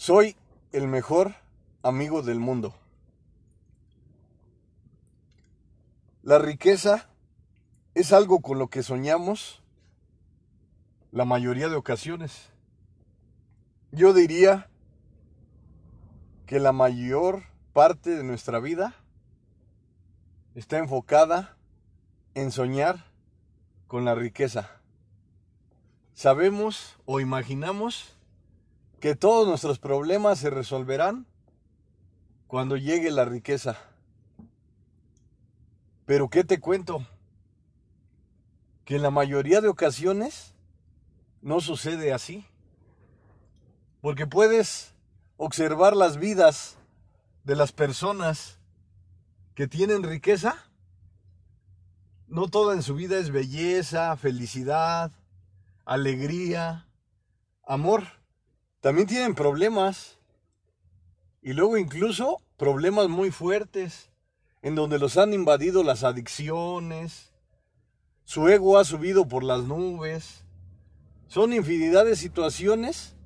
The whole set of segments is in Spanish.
Soy el mejor amigo del mundo. La riqueza es algo con lo que soñamos la mayoría de ocasiones. Yo diría que la mayor parte de nuestra vida está enfocada en soñar con la riqueza. Sabemos o imaginamos que todos nuestros problemas se resolverán cuando llegue la riqueza. Pero ¿qué te cuento? Que en la mayoría de ocasiones no sucede así. Porque puedes observar las vidas de las personas que tienen riqueza. No toda en su vida es belleza, felicidad, alegría, amor también tienen problemas. Y luego incluso problemas muy fuertes, en donde los han invadido las adicciones, su ego ha subido por las nubes. Son infinidad de situaciones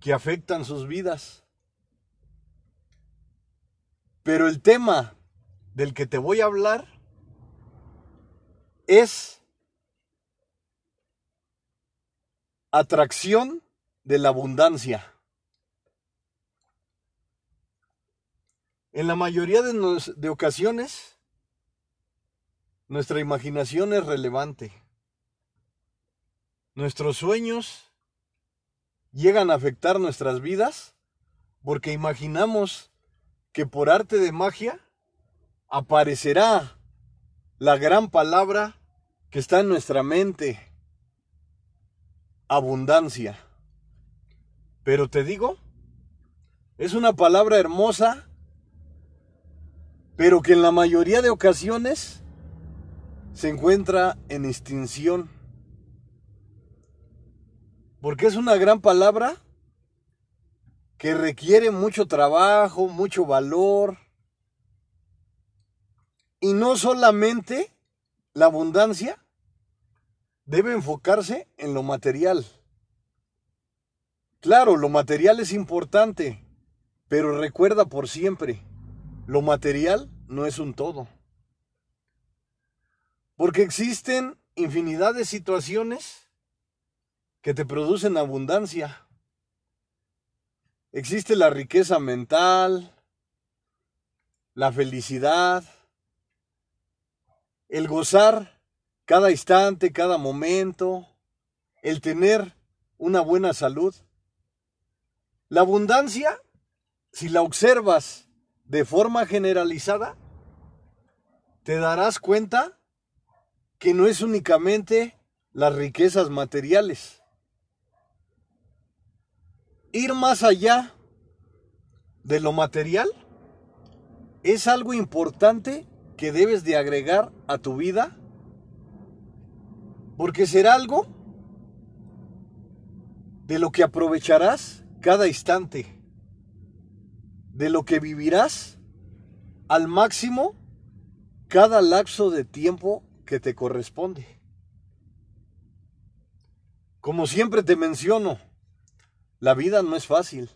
que afectan sus vidas. Pero el tema del que te voy a hablar es atracción de la abundancia. En la mayoría de, ocasiones, nuestra imaginación es relevante. Nuestros sueños llegan a afectar nuestras vidas porque imaginamos que por arte de magia aparecerá la gran palabra que está en nuestra mente, abundancia. Pero te digo, es una palabra hermosa, pero que en la mayoría de ocasiones se encuentra en extinción. Porque es una gran palabra que requiere mucho trabajo, mucho valor. Y no solamente la abundancia debe enfocarse en lo material. Claro, lo material es importante, pero recuerda por siempre, lo material no es un todo. Porque existen infinidad de situaciones que te producen abundancia. Existe la riqueza mental, la felicidad, el gozar cada instante, cada momento, el tener una buena salud. La abundancia, si la observas de forma generalizada, te darás cuenta que no es únicamente las riquezas materiales. Ir más allá de lo material es algo importante que debes de agregar a tu vida porque será algo de lo que aprovecharás cada instante de lo que vivirás al máximo cada lapso de tiempo que te corresponde. Como siempre te menciono, la vida no es fácil.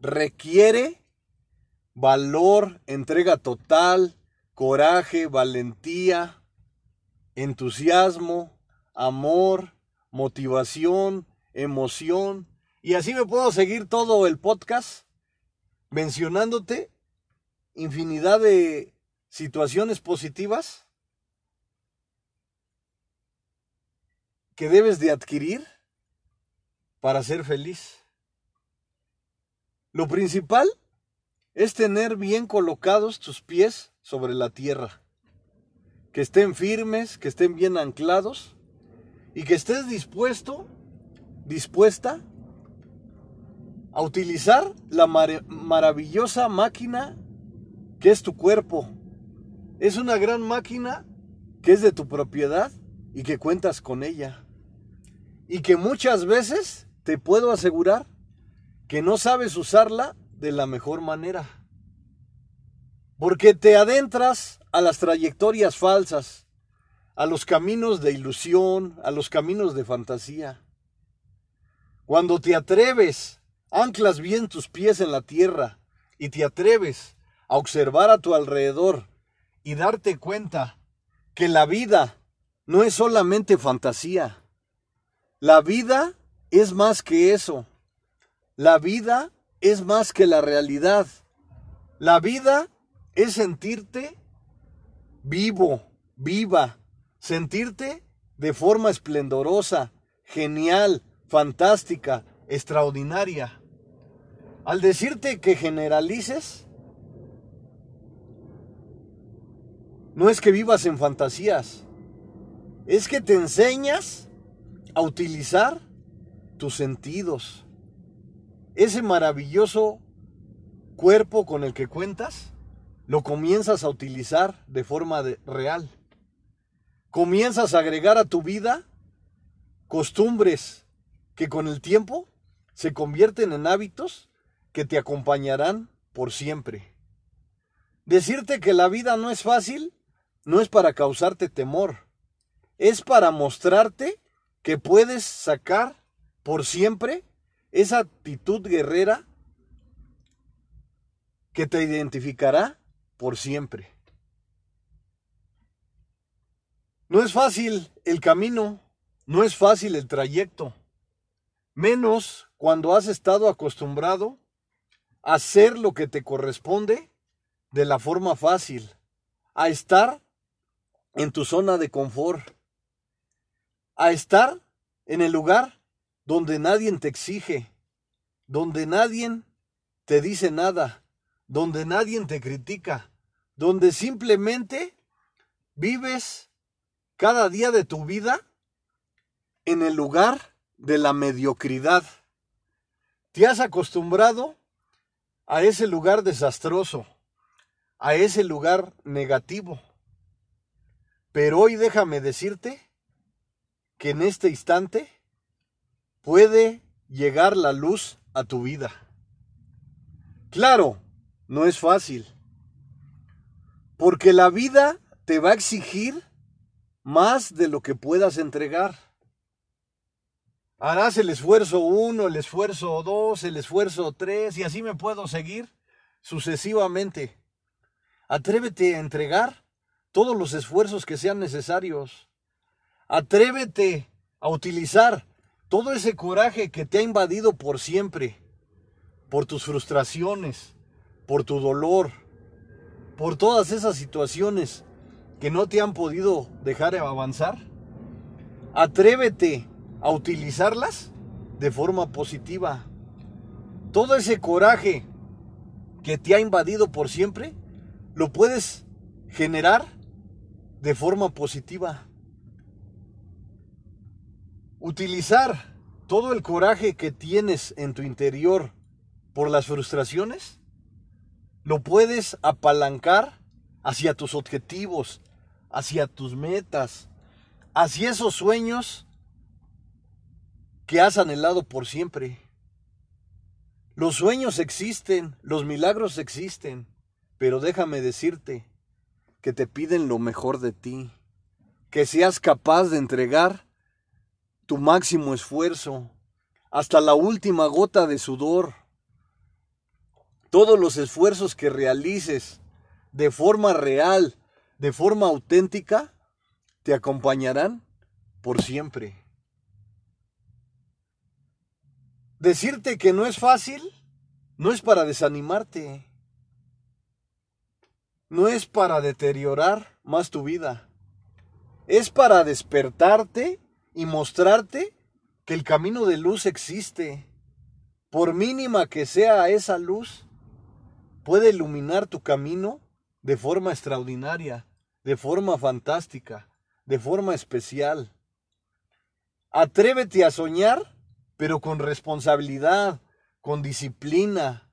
Requiere valor, entrega total, coraje, valentía, entusiasmo, amor, motivación, emoción. Y así me puedo seguir todo el podcast mencionándote infinidad de situaciones positivas que debes de adquirir para ser feliz. Lo principal es tener bien colocados tus pies sobre la tierra, que estén firmes, que estén bien anclados y que estés dispuesto dispuesta a utilizar la maravillosa máquina que es tu cuerpo. Es una gran máquina que es de tu propiedad y que cuentas con ella. Y que muchas veces te puedo asegurar que no sabes usarla de la mejor manera. Porque te adentras a las trayectorias falsas, a los caminos de ilusión, a los caminos de fantasía Cuando te atreves, anclas bien tus pies en la tierra y te atreves a observar a tu alrededor y darte cuenta que la vida no es solamente fantasía. La vida es más que eso. La vida es más que la realidad. La vida es sentirte vivo, viva, sentirte de forma esplendorosa, genial, fantástica, extraordinaria. Al decirte que generalices, no es que vivas en fantasías, es que te enseñas a utilizar tus sentidos. Ese maravilloso cuerpo con el que cuentas, lo comienzas a utilizar de forma real. Comienzas a agregar a tu vida costumbres que con el tiempo se convierten en hábitos que te acompañarán por siempre. Decirte que la vida no es fácil no es para causarte temor, es para mostrarte que puedes sacar por siempre esa actitud guerrera que te identificará por siempre. No es fácil el camino, no es fácil el trayecto, menos cuando has estado acostumbrado a hacer lo que te corresponde de la forma fácil, a estar en tu zona de confort, a estar en el lugar donde nadie te exige, donde nadie te dice nada, donde nadie te critica, donde simplemente vives cada día de tu vida en el lugar de la mediocridad. Te has acostumbrado a ese lugar desastroso, a ese lugar negativo. Pero hoy déjame decirte que en este instante puede llegar la luz a tu vida. Claro, no es fácil, porque la vida te va a exigir más de lo que puedas entregar. Harás el esfuerzo uno, el esfuerzo dos, el esfuerzo tres, y así me puedo seguir sucesivamente. Atrévete a entregar todos los esfuerzos que sean necesarios. Atrévete a utilizar todo ese coraje que te ha invadido por siempre, por tus frustraciones, por tu dolor, por todas esas situaciones que no te han podido dejar avanzar. Atrévete a utilizarlas de forma positiva. Todo ese coraje que te ha invadido por siempre, lo puedes generar de forma positiva. Utilizar todo el coraje que tienes en tu interior por las frustraciones, lo puedes apalancar hacia tus objetivos, hacia tus metas, hacia esos sueños que has anhelado por siempre. Los sueños existen, los milagros existen, pero déjame decirte, que te piden lo mejor de ti, que seas capaz de entregar tu máximo esfuerzo, hasta la última gota de sudor. Todos los esfuerzos que realices de forma real, de forma auténtica, te acompañarán por siempre. Decirte que no es fácil no es para desanimarte no es para deteriorar más tu vida. Es para despertarte y mostrarte que el camino de luz existe. Por mínima que sea esa luz, puede iluminar tu camino de forma extraordinaria, de forma fantástica, de forma especial. Atrévete a soñar, pero con responsabilidad, con disciplina.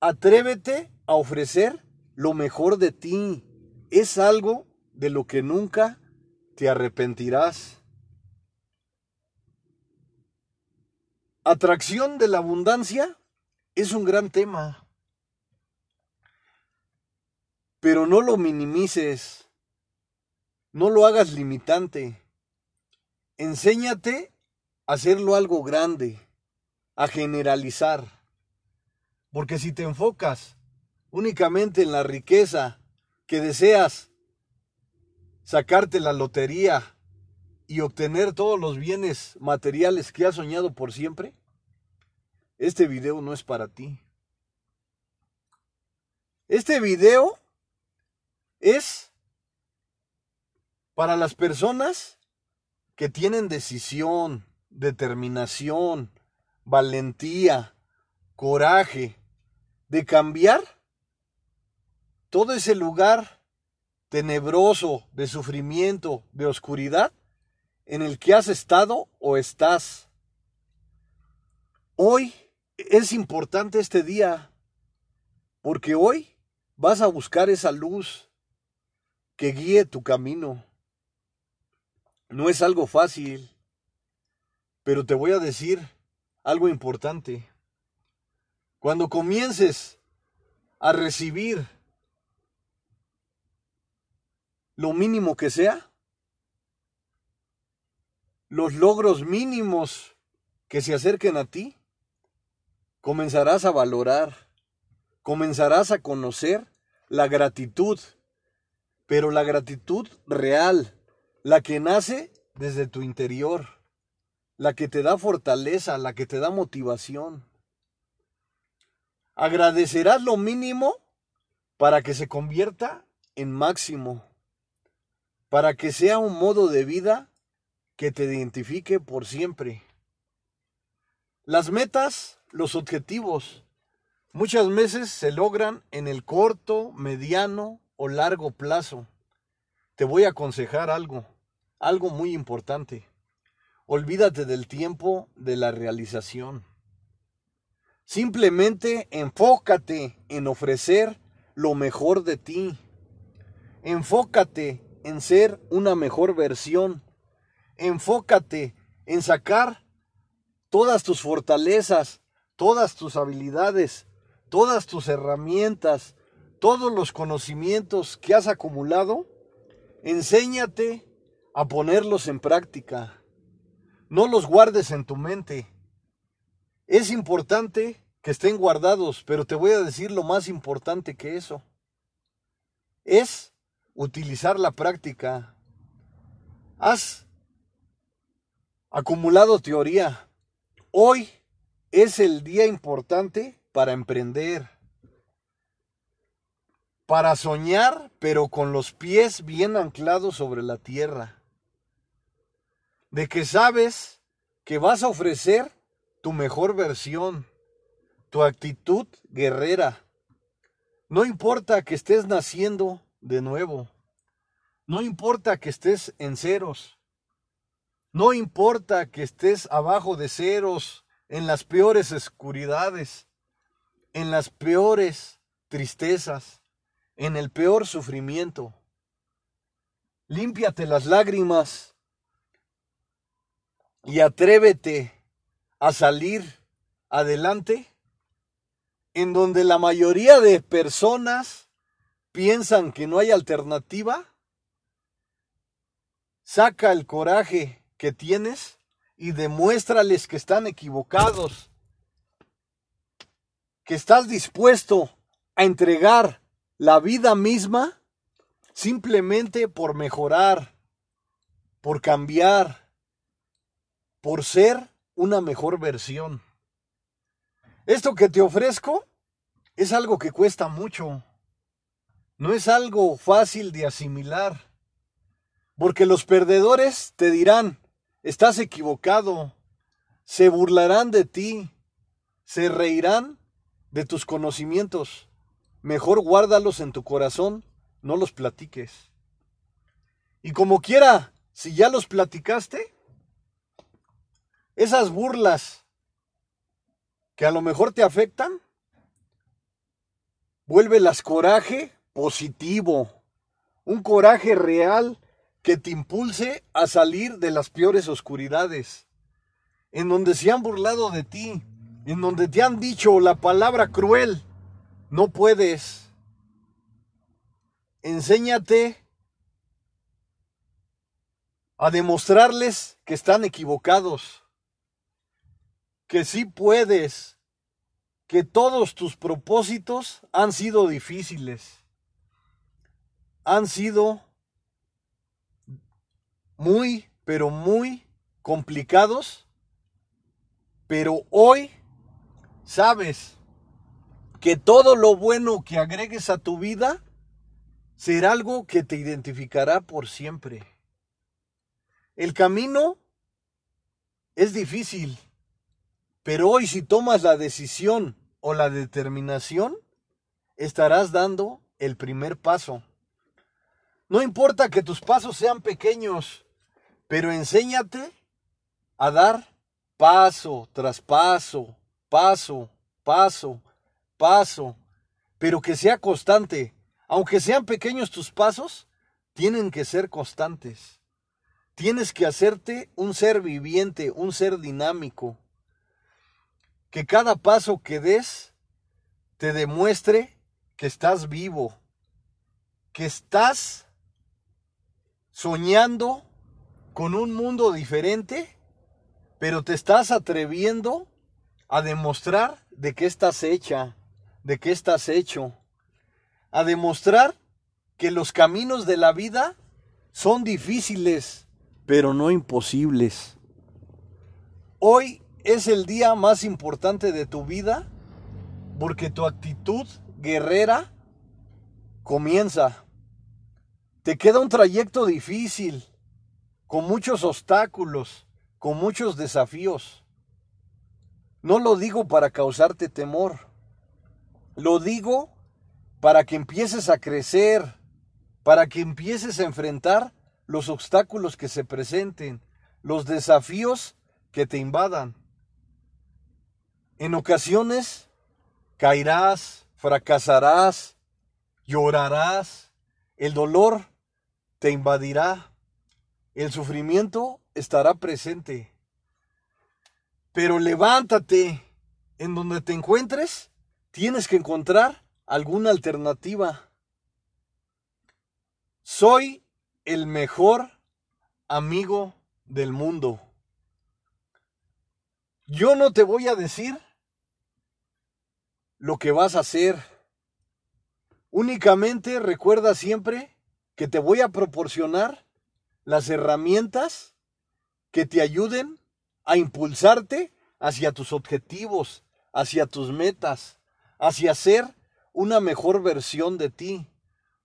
Atrévete a ofrecer lo mejor de ti. Es algo de lo que nunca te arrepentirás. Atracción de la abundancia es un gran tema. Pero no lo minimices. No lo hagas limitante. Enséñate hacerlo algo grande, a generalizar. Porque si te enfocas únicamente en la riqueza que deseas, sacarte la lotería y obtener todos los bienes materiales que has soñado por siempre, este video no es para ti. Este video es para las personas que tienen decisión, determinación, valentía, coraje de cambiar todo ese lugar tenebroso de sufrimiento, de oscuridad en el que has estado o estás. Hoy es importante este día porque hoy vas a buscar esa luz que guíe tu camino. No es algo fácil, pero te voy a decir algo importante. Cuando comiences a recibir lo mínimo que sea, los logros mínimos que se acerquen a ti, comenzarás a valorar, comenzarás a conocer la gratitud, pero la gratitud real, la que nace desde tu interior, la que te da fortaleza, la que te da motivación. Agradecerás lo mínimo para que se convierta en máximo para que sea un modo de vida que te identifique por siempre. Las metas, los objetivos, muchas veces se logran en el corto, mediano o largo plazo. Te voy a aconsejar algo, algo muy importante. Olvídate del tiempo de la realización. Simplemente enfócate en ofrecer lo mejor de ti. Enfócate en ser una mejor versión. Enfócate en sacar todas tus fortalezas, todas tus habilidades, todas tus herramientas, todos los conocimientos que has acumulado. Enséñate a ponerlos en práctica. No los guardes en tu mente. Es importante que estén guardados, pero te voy a decir lo más importante que eso. Es utilizar la práctica. Has acumulado teoría. Hoy es el día importante para emprender, para soñar, pero con los pies bien anclados sobre la tierra. De que sabes que vas a ofrecer tu mejor versión, tu actitud guerrera. No importa que estés naciendo de nuevo. No importa que estés en ceros. No importa que estés abajo de ceros, en las peores oscuridades, en las peores tristezas, en el peor sufrimiento. Límpiate las lágrimas y atrévete a salir adelante en donde la mayoría de personas piensan que no hay alternativa, saca el coraje que tienes y demuéstrales que están equivocados, que estás dispuesto a entregar la vida misma simplemente por mejorar, por cambiar, por ser una mejor versión. Esto que te ofrezco es algo que cuesta mucho no es algo fácil de asimilar, porque los perdedores te dirán, estás equivocado, se burlarán de ti, se reirán de tus conocimientos. Mejor guárdalos en tu corazón, no los platiques. Y como quiera, si ya los platicaste, esas burlas que a lo mejor te afectan, vuélvelas coraje positivo, un coraje real que te impulse a salir de las peores oscuridades, en donde se han burlado de ti, en donde te han dicho la palabra cruel, no puedes. Enséñate a demostrarles que están equivocados. Que sí puedes, que todos tus propósitos han sido difíciles, han sido muy, pero muy complicados, pero hoy sabes que todo lo bueno que agregues a tu vida será algo que te identificará por siempre. El camino es difícil, pero hoy si tomas la decisión o la determinación, estarás dando el primer paso. No importa que tus pasos sean pequeños, pero enséñate a dar paso tras paso, paso, paso, paso, pero que sea constante. Aunque sean pequeños tus pasos, tienen que ser constantes. Tienes que hacerte un ser viviente, un ser dinámico. Que cada paso que des te demuestre que estás vivo, que estás soñando con un mundo diferente, pero te estás atreviendo a demostrar de qué estás hecha, de qué estás hecho, a demostrar que los caminos de la vida son difíciles, pero no imposibles. Hoy es el día más importante de tu vida porque tu actitud guerrera comienza. Te queda un trayecto difícil, con muchos obstáculos, con muchos desafíos. No lo digo para causarte temor. Lo digo para que empieces a crecer, para que empieces a enfrentar los obstáculos que se presenten, los desafíos que te invadan. En ocasiones caerás, fracasarás, llorarás, el dolor te invadirá, el sufrimiento estará presente. Pero levántate en donde te encuentres tienes que encontrar alguna alternativa. Soy el mejor amigo del mundo. Yo no te voy a decir lo que vas a hacer. Únicamente recuerda siempre que te voy a proporcionar las herramientas que te ayuden a impulsarte hacia tus objetivos, hacia tus metas hacia ser una mejor versión de ti,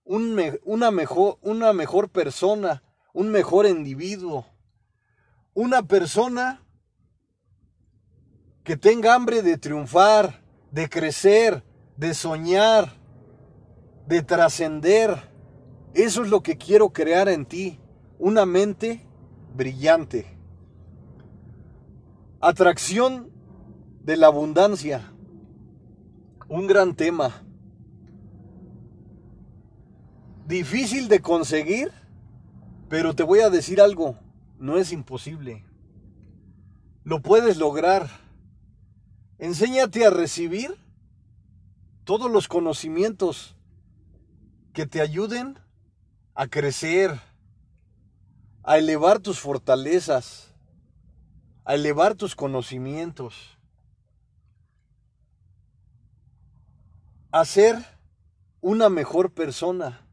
una, mejor, una mejor persona, un mejor individuo, una persona que tenga hambre de triunfar, de crecer, de soñar, de trascender. Eso es lo que quiero crear en ti, una mente brillante. Atracción de la abundancia un gran tema. Difícil de conseguir, pero te voy a decir algo, no es imposible. Lo puedes lograr. Enséñate a recibir todos los conocimientos que te ayuden a crecer, a elevar tus fortalezas, a elevar tus conocimientos. a ser una mejor persona.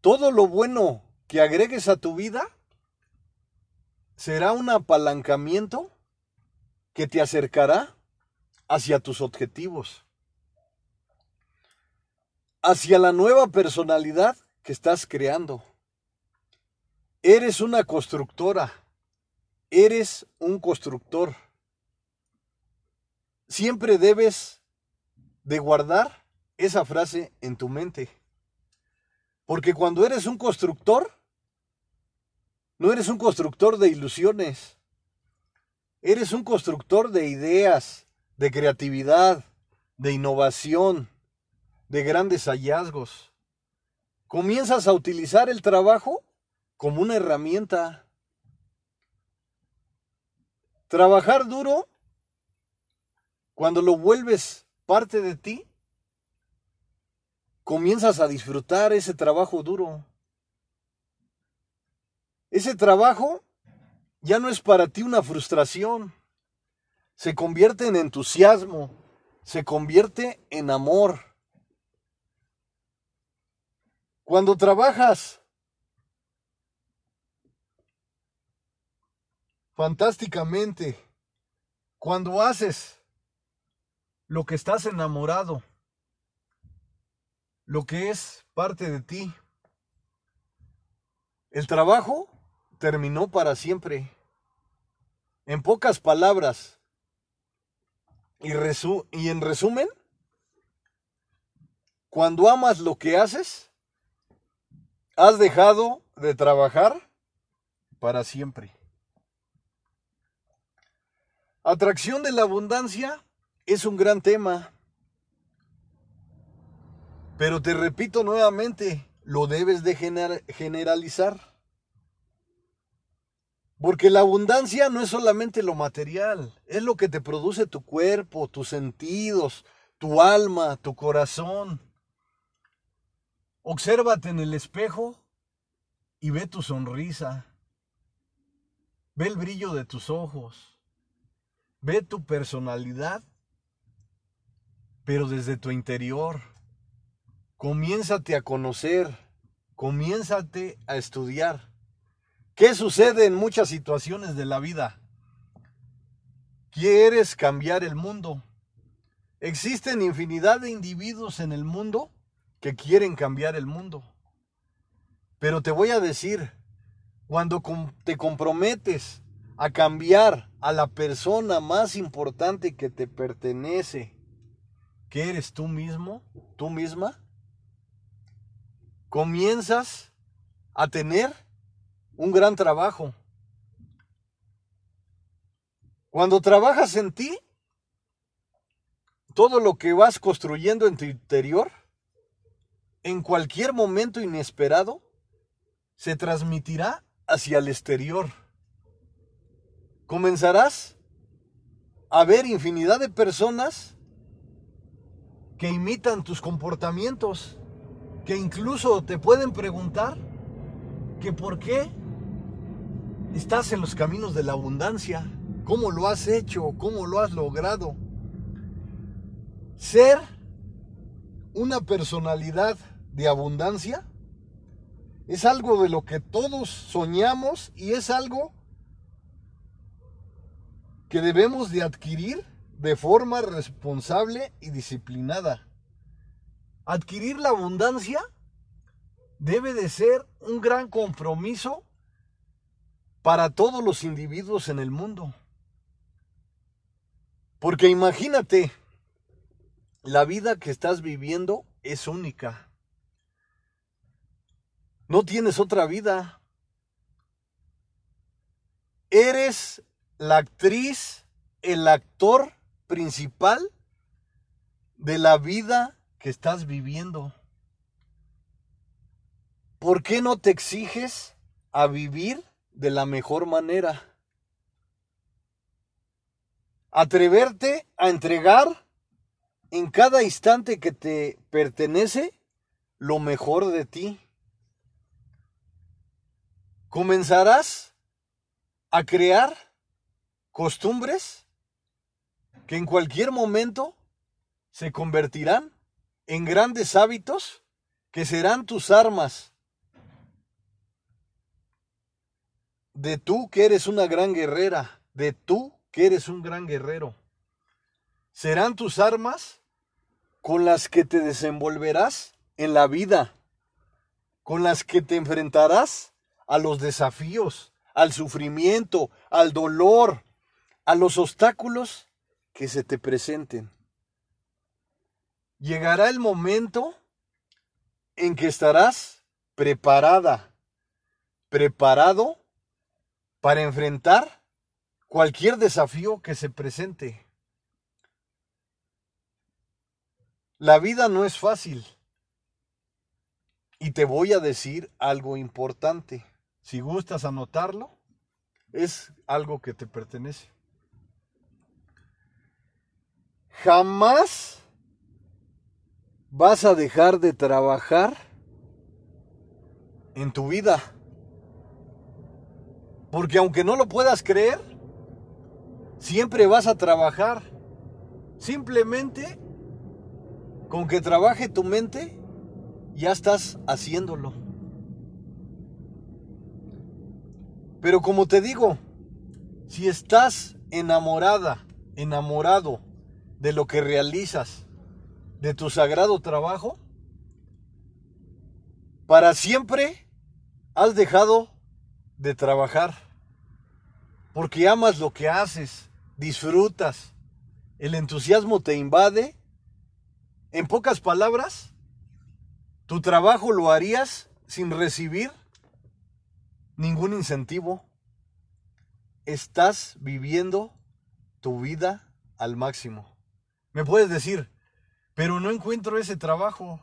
Todo lo bueno que agregues a tu vida será un apalancamiento que te acercará hacia tus objetivos, hacia la nueva personalidad que estás creando. Eres una constructora, eres un constructor. Siempre debes de guardar esa frase en tu mente. Porque cuando eres un constructor, no eres un constructor de ilusiones. Eres un constructor de ideas, de creatividad, de innovación, de grandes hallazgos. Comienzas a utilizar el trabajo como una herramienta. Trabajar duro, cuando lo vuelves parte de ti, comienzas a disfrutar ese trabajo duro. Ese trabajo ya no es para ti una frustración, se convierte en entusiasmo, se convierte en amor. Cuando trabajas fantásticamente, cuando haces lo que estás enamorado, lo que es parte de ti, el trabajo terminó para siempre. En pocas palabras, y, y en resumen, cuando amas lo que haces, has dejado de trabajar para siempre. Atracción de la abundancia es un gran tema, pero te repito nuevamente, lo debes de generalizar. Porque la abundancia no es solamente lo material, es lo que te produce tu cuerpo, tus sentidos, tu alma, tu corazón. Obsérvate en el espejo y ve tu sonrisa. Ve el brillo de tus ojos. Ve tu personalidad, pero desde tu interior. Comiénzate a conocer, comiénzate a estudiar. ¿Qué sucede en muchas situaciones de la vida? ¿Quieres cambiar el mundo? Existen infinidad de individuos en el mundo que quieren cambiar el mundo. Pero te voy a decir, cuando te comprometes a cambiar a la persona más importante que te pertenece, que eres tú mismo, tú misma, comienzas a tener un gran trabajo. Cuando trabajas en ti, todo lo que vas construyendo en tu interior, en cualquier momento inesperado, se transmitirá hacia el exterior. Comenzarás a ver infinidad de personas que imitan tus comportamientos, que incluso te pueden preguntar que por qué Estás en los caminos de la abundancia. ¿Cómo lo has hecho? ¿Cómo lo has logrado? Ser una personalidad de abundancia es algo de lo que todos soñamos y es algo que debemos de adquirir de forma responsable y disciplinada. Adquirir la abundancia debe de ser un gran compromiso para todos los individuos en el mundo. Porque imagínate, la vida que estás viviendo es única. No tienes otra vida. Eres la actriz, el actor principal de la vida que estás viviendo. ¿Por qué no te exiges a vivir de la mejor manera. Atreverte a entregar en cada instante que te pertenece lo mejor de ti. Comenzarás a crear costumbres que en cualquier momento se convertirán en grandes hábitos que serán tus armas de tú que eres una gran guerrera, de tú que eres un gran guerrero. Serán tus armas con las que te desenvolverás en la vida, con las que te enfrentarás a los desafíos, al sufrimiento, al dolor, a los obstáculos que se te presenten. Llegará el momento en que estarás preparada, preparado para enfrentar cualquier desafío que se presente. La vida no es fácil. Y te voy a decir algo importante. Si gustas anotarlo, es algo que te pertenece. Jamás vas a dejar de trabajar en tu vida. Porque aunque no lo puedas creer, siempre vas a trabajar. Simplemente con que trabaje tu mente, ya estás haciéndolo. Pero como te digo, si estás enamorada, enamorado de lo que realizas, de tu sagrado trabajo, para siempre has dejado de trabajar, porque amas lo que haces, disfrutas, el entusiasmo te invade. En pocas palabras, tu trabajo lo harías sin recibir ningún incentivo. Estás viviendo tu vida al máximo. Me puedes decir, pero no encuentro ese trabajo.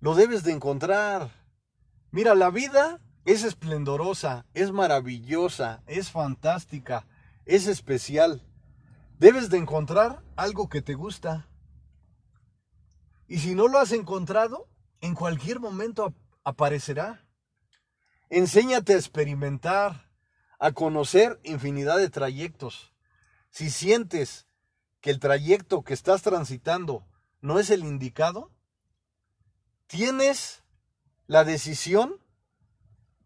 Lo debes de encontrar. Mira, la vida es esplendorosa, es maravillosa, es fantástica, es especial. Debes de encontrar algo que te gusta. Y si no lo has encontrado, en cualquier momento aparecerá. Enséñate a experimentar, a conocer infinidad de trayectos. Si sientes que el trayecto que estás transitando no es el indicado, tienes la decisión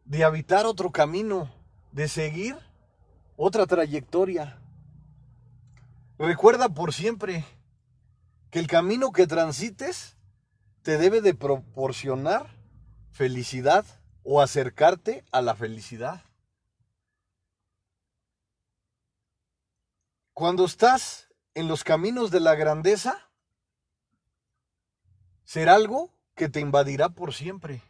de habitar otro camino, de seguir otra trayectoria. Recuerda por siempre que el camino que transites te debe de proporcionar felicidad o acercarte a la felicidad. Cuando estás en los caminos de la grandeza, será algo que te invadirá por siempre.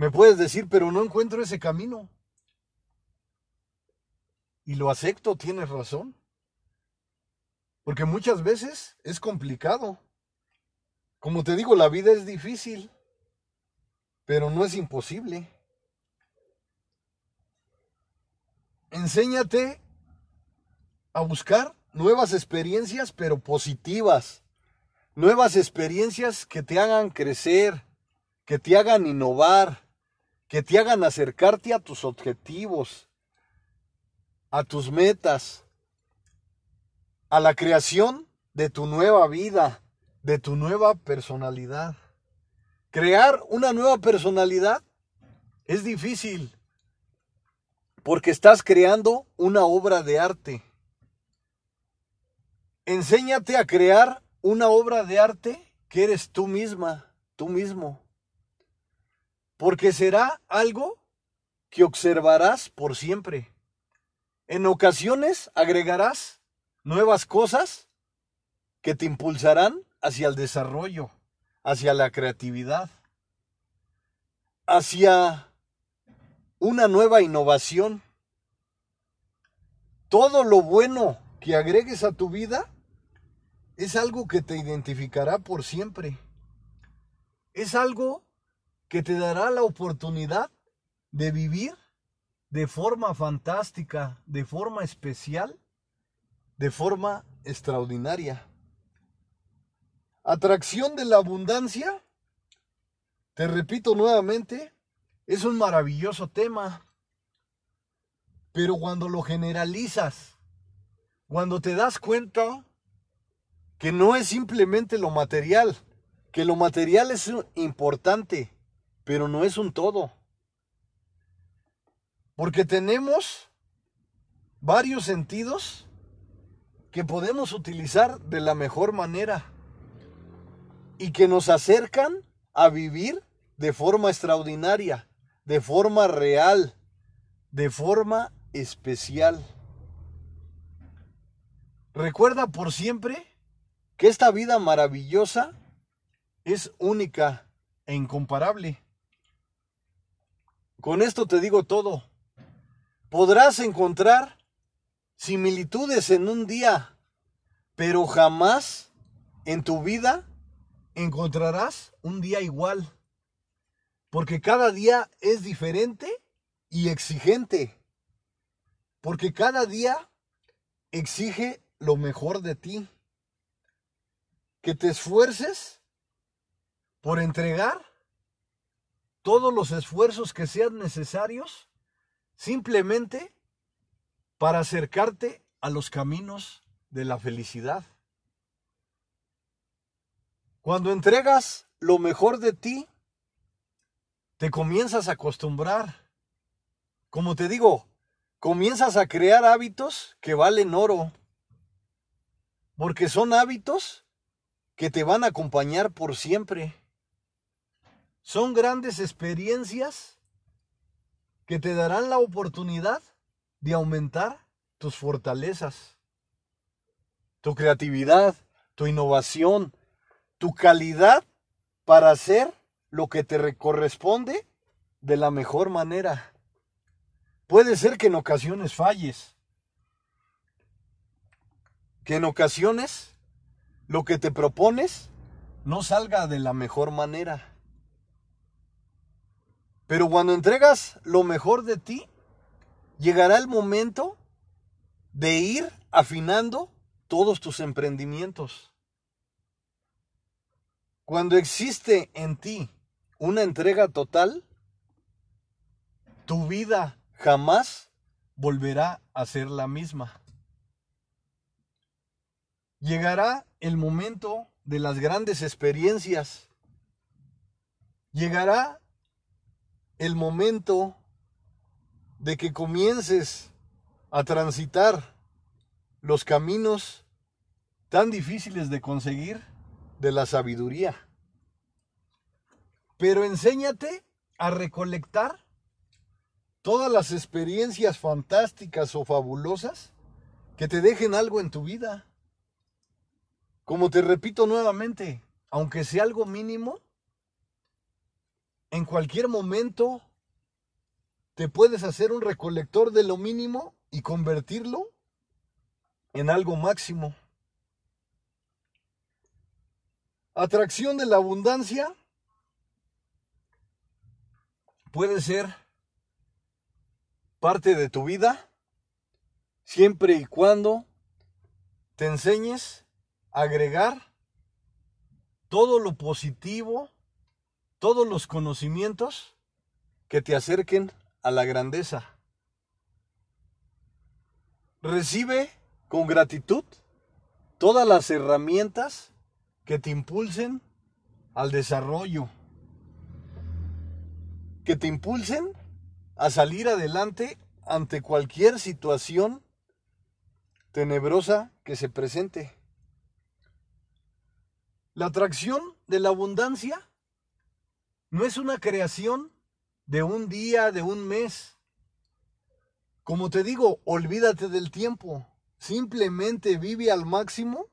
Me puedes decir, pero no encuentro ese camino. Y lo acepto, tienes razón. Porque muchas veces es complicado. Como te digo, la vida es difícil, pero no es imposible. Enséñate a buscar nuevas experiencias, pero positivas. Nuevas experiencias que te hagan crecer, que te hagan innovar, que te hagan acercarte a tus objetivos, a tus metas a la creación de tu nueva vida, de tu nueva personalidad. Crear una nueva personalidad es difícil porque estás creando una obra de arte. Enséñate a crear una obra de arte que eres tú misma, tú mismo. Porque será algo que observarás por siempre. En ocasiones agregarás nuevas cosas que te impulsarán hacia el desarrollo, hacia la creatividad, hacia una nueva innovación. Todo lo bueno que agregues a tu vida es algo que te identificará por siempre. Es algo que te dará la oportunidad de vivir de forma fantástica, de forma especial de forma extraordinaria. Atracción de la abundancia, te repito nuevamente, es un maravilloso tema, pero cuando lo generalizas, cuando te das cuenta que no es simplemente lo material, que lo material es importante, pero no es un todo. Porque tenemos varios sentidos que podemos utilizar de la mejor manera y que nos acercan a vivir de forma extraordinaria, de forma real, de forma especial. Recuerda por siempre que esta vida maravillosa es única e incomparable. Con esto te digo todo. Podrás encontrar similitudes en un día, pero jamás en tu vida encontrarás un día igual. Porque cada día es diferente y exigente. Porque cada día exige lo mejor de ti. Que te esfuerces por entregar todos los esfuerzos que sean necesarios simplemente para acercarte a los caminos de la felicidad. Cuando entregas lo mejor de ti, te comienzas a acostumbrar. Como te digo, comienzas a crear hábitos que valen oro. Porque son hábitos que te van a acompañar por siempre. Son grandes experiencias que te darán la oportunidad de aumentar tus fortalezas, tu creatividad, tu innovación, tu calidad para hacer lo que te corresponde de la mejor manera. Puede ser que en ocasiones falles, que en ocasiones lo que te propones no salga de la mejor manera. Pero cuando entregas lo mejor de ti, llegará el momento de ir afinando todos tus emprendimientos. Cuando existe en ti una entrega total, tu vida jamás volverá a ser la misma. Llegará el momento de las grandes experiencias. Llegará el momento de que comiences a transitar los caminos tan difíciles de conseguir de la sabiduría. Pero enséñate a recolectar todas las experiencias fantásticas o fabulosas que te dejen algo en tu vida. Como te repito nuevamente, aunque sea algo mínimo, en cualquier momento te puedes hacer un recolector de lo mínimo y convertirlo en algo máximo. Atracción de la abundancia puede ser parte de tu vida siempre y cuando te enseñes a agregar todo lo positivo todos los conocimientos que te acerquen a la grandeza. Recibe con gratitud todas las herramientas que te impulsen al desarrollo, que te impulsen a salir adelante ante cualquier situación tenebrosa que se presente. La atracción de la abundancia no es una creación de un día, de un mes. Como te digo, olvídate del tiempo. Simplemente vive al máximo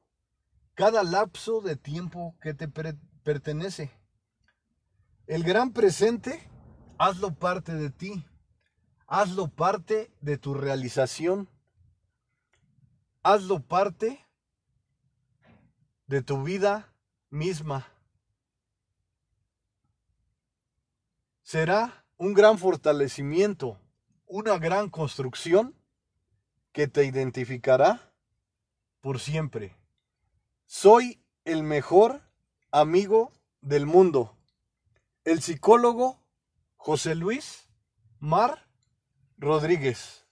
cada lapso de tiempo que te pertenece. El gran presente, hazlo parte de ti. Hazlo parte de tu realización. Hazlo parte de tu vida misma. Será un gran fortalecimiento, una gran construcción que te identificará por siempre. Soy el mejor amigo del mundo. El psicólogo José Luis Mar Rodríguez.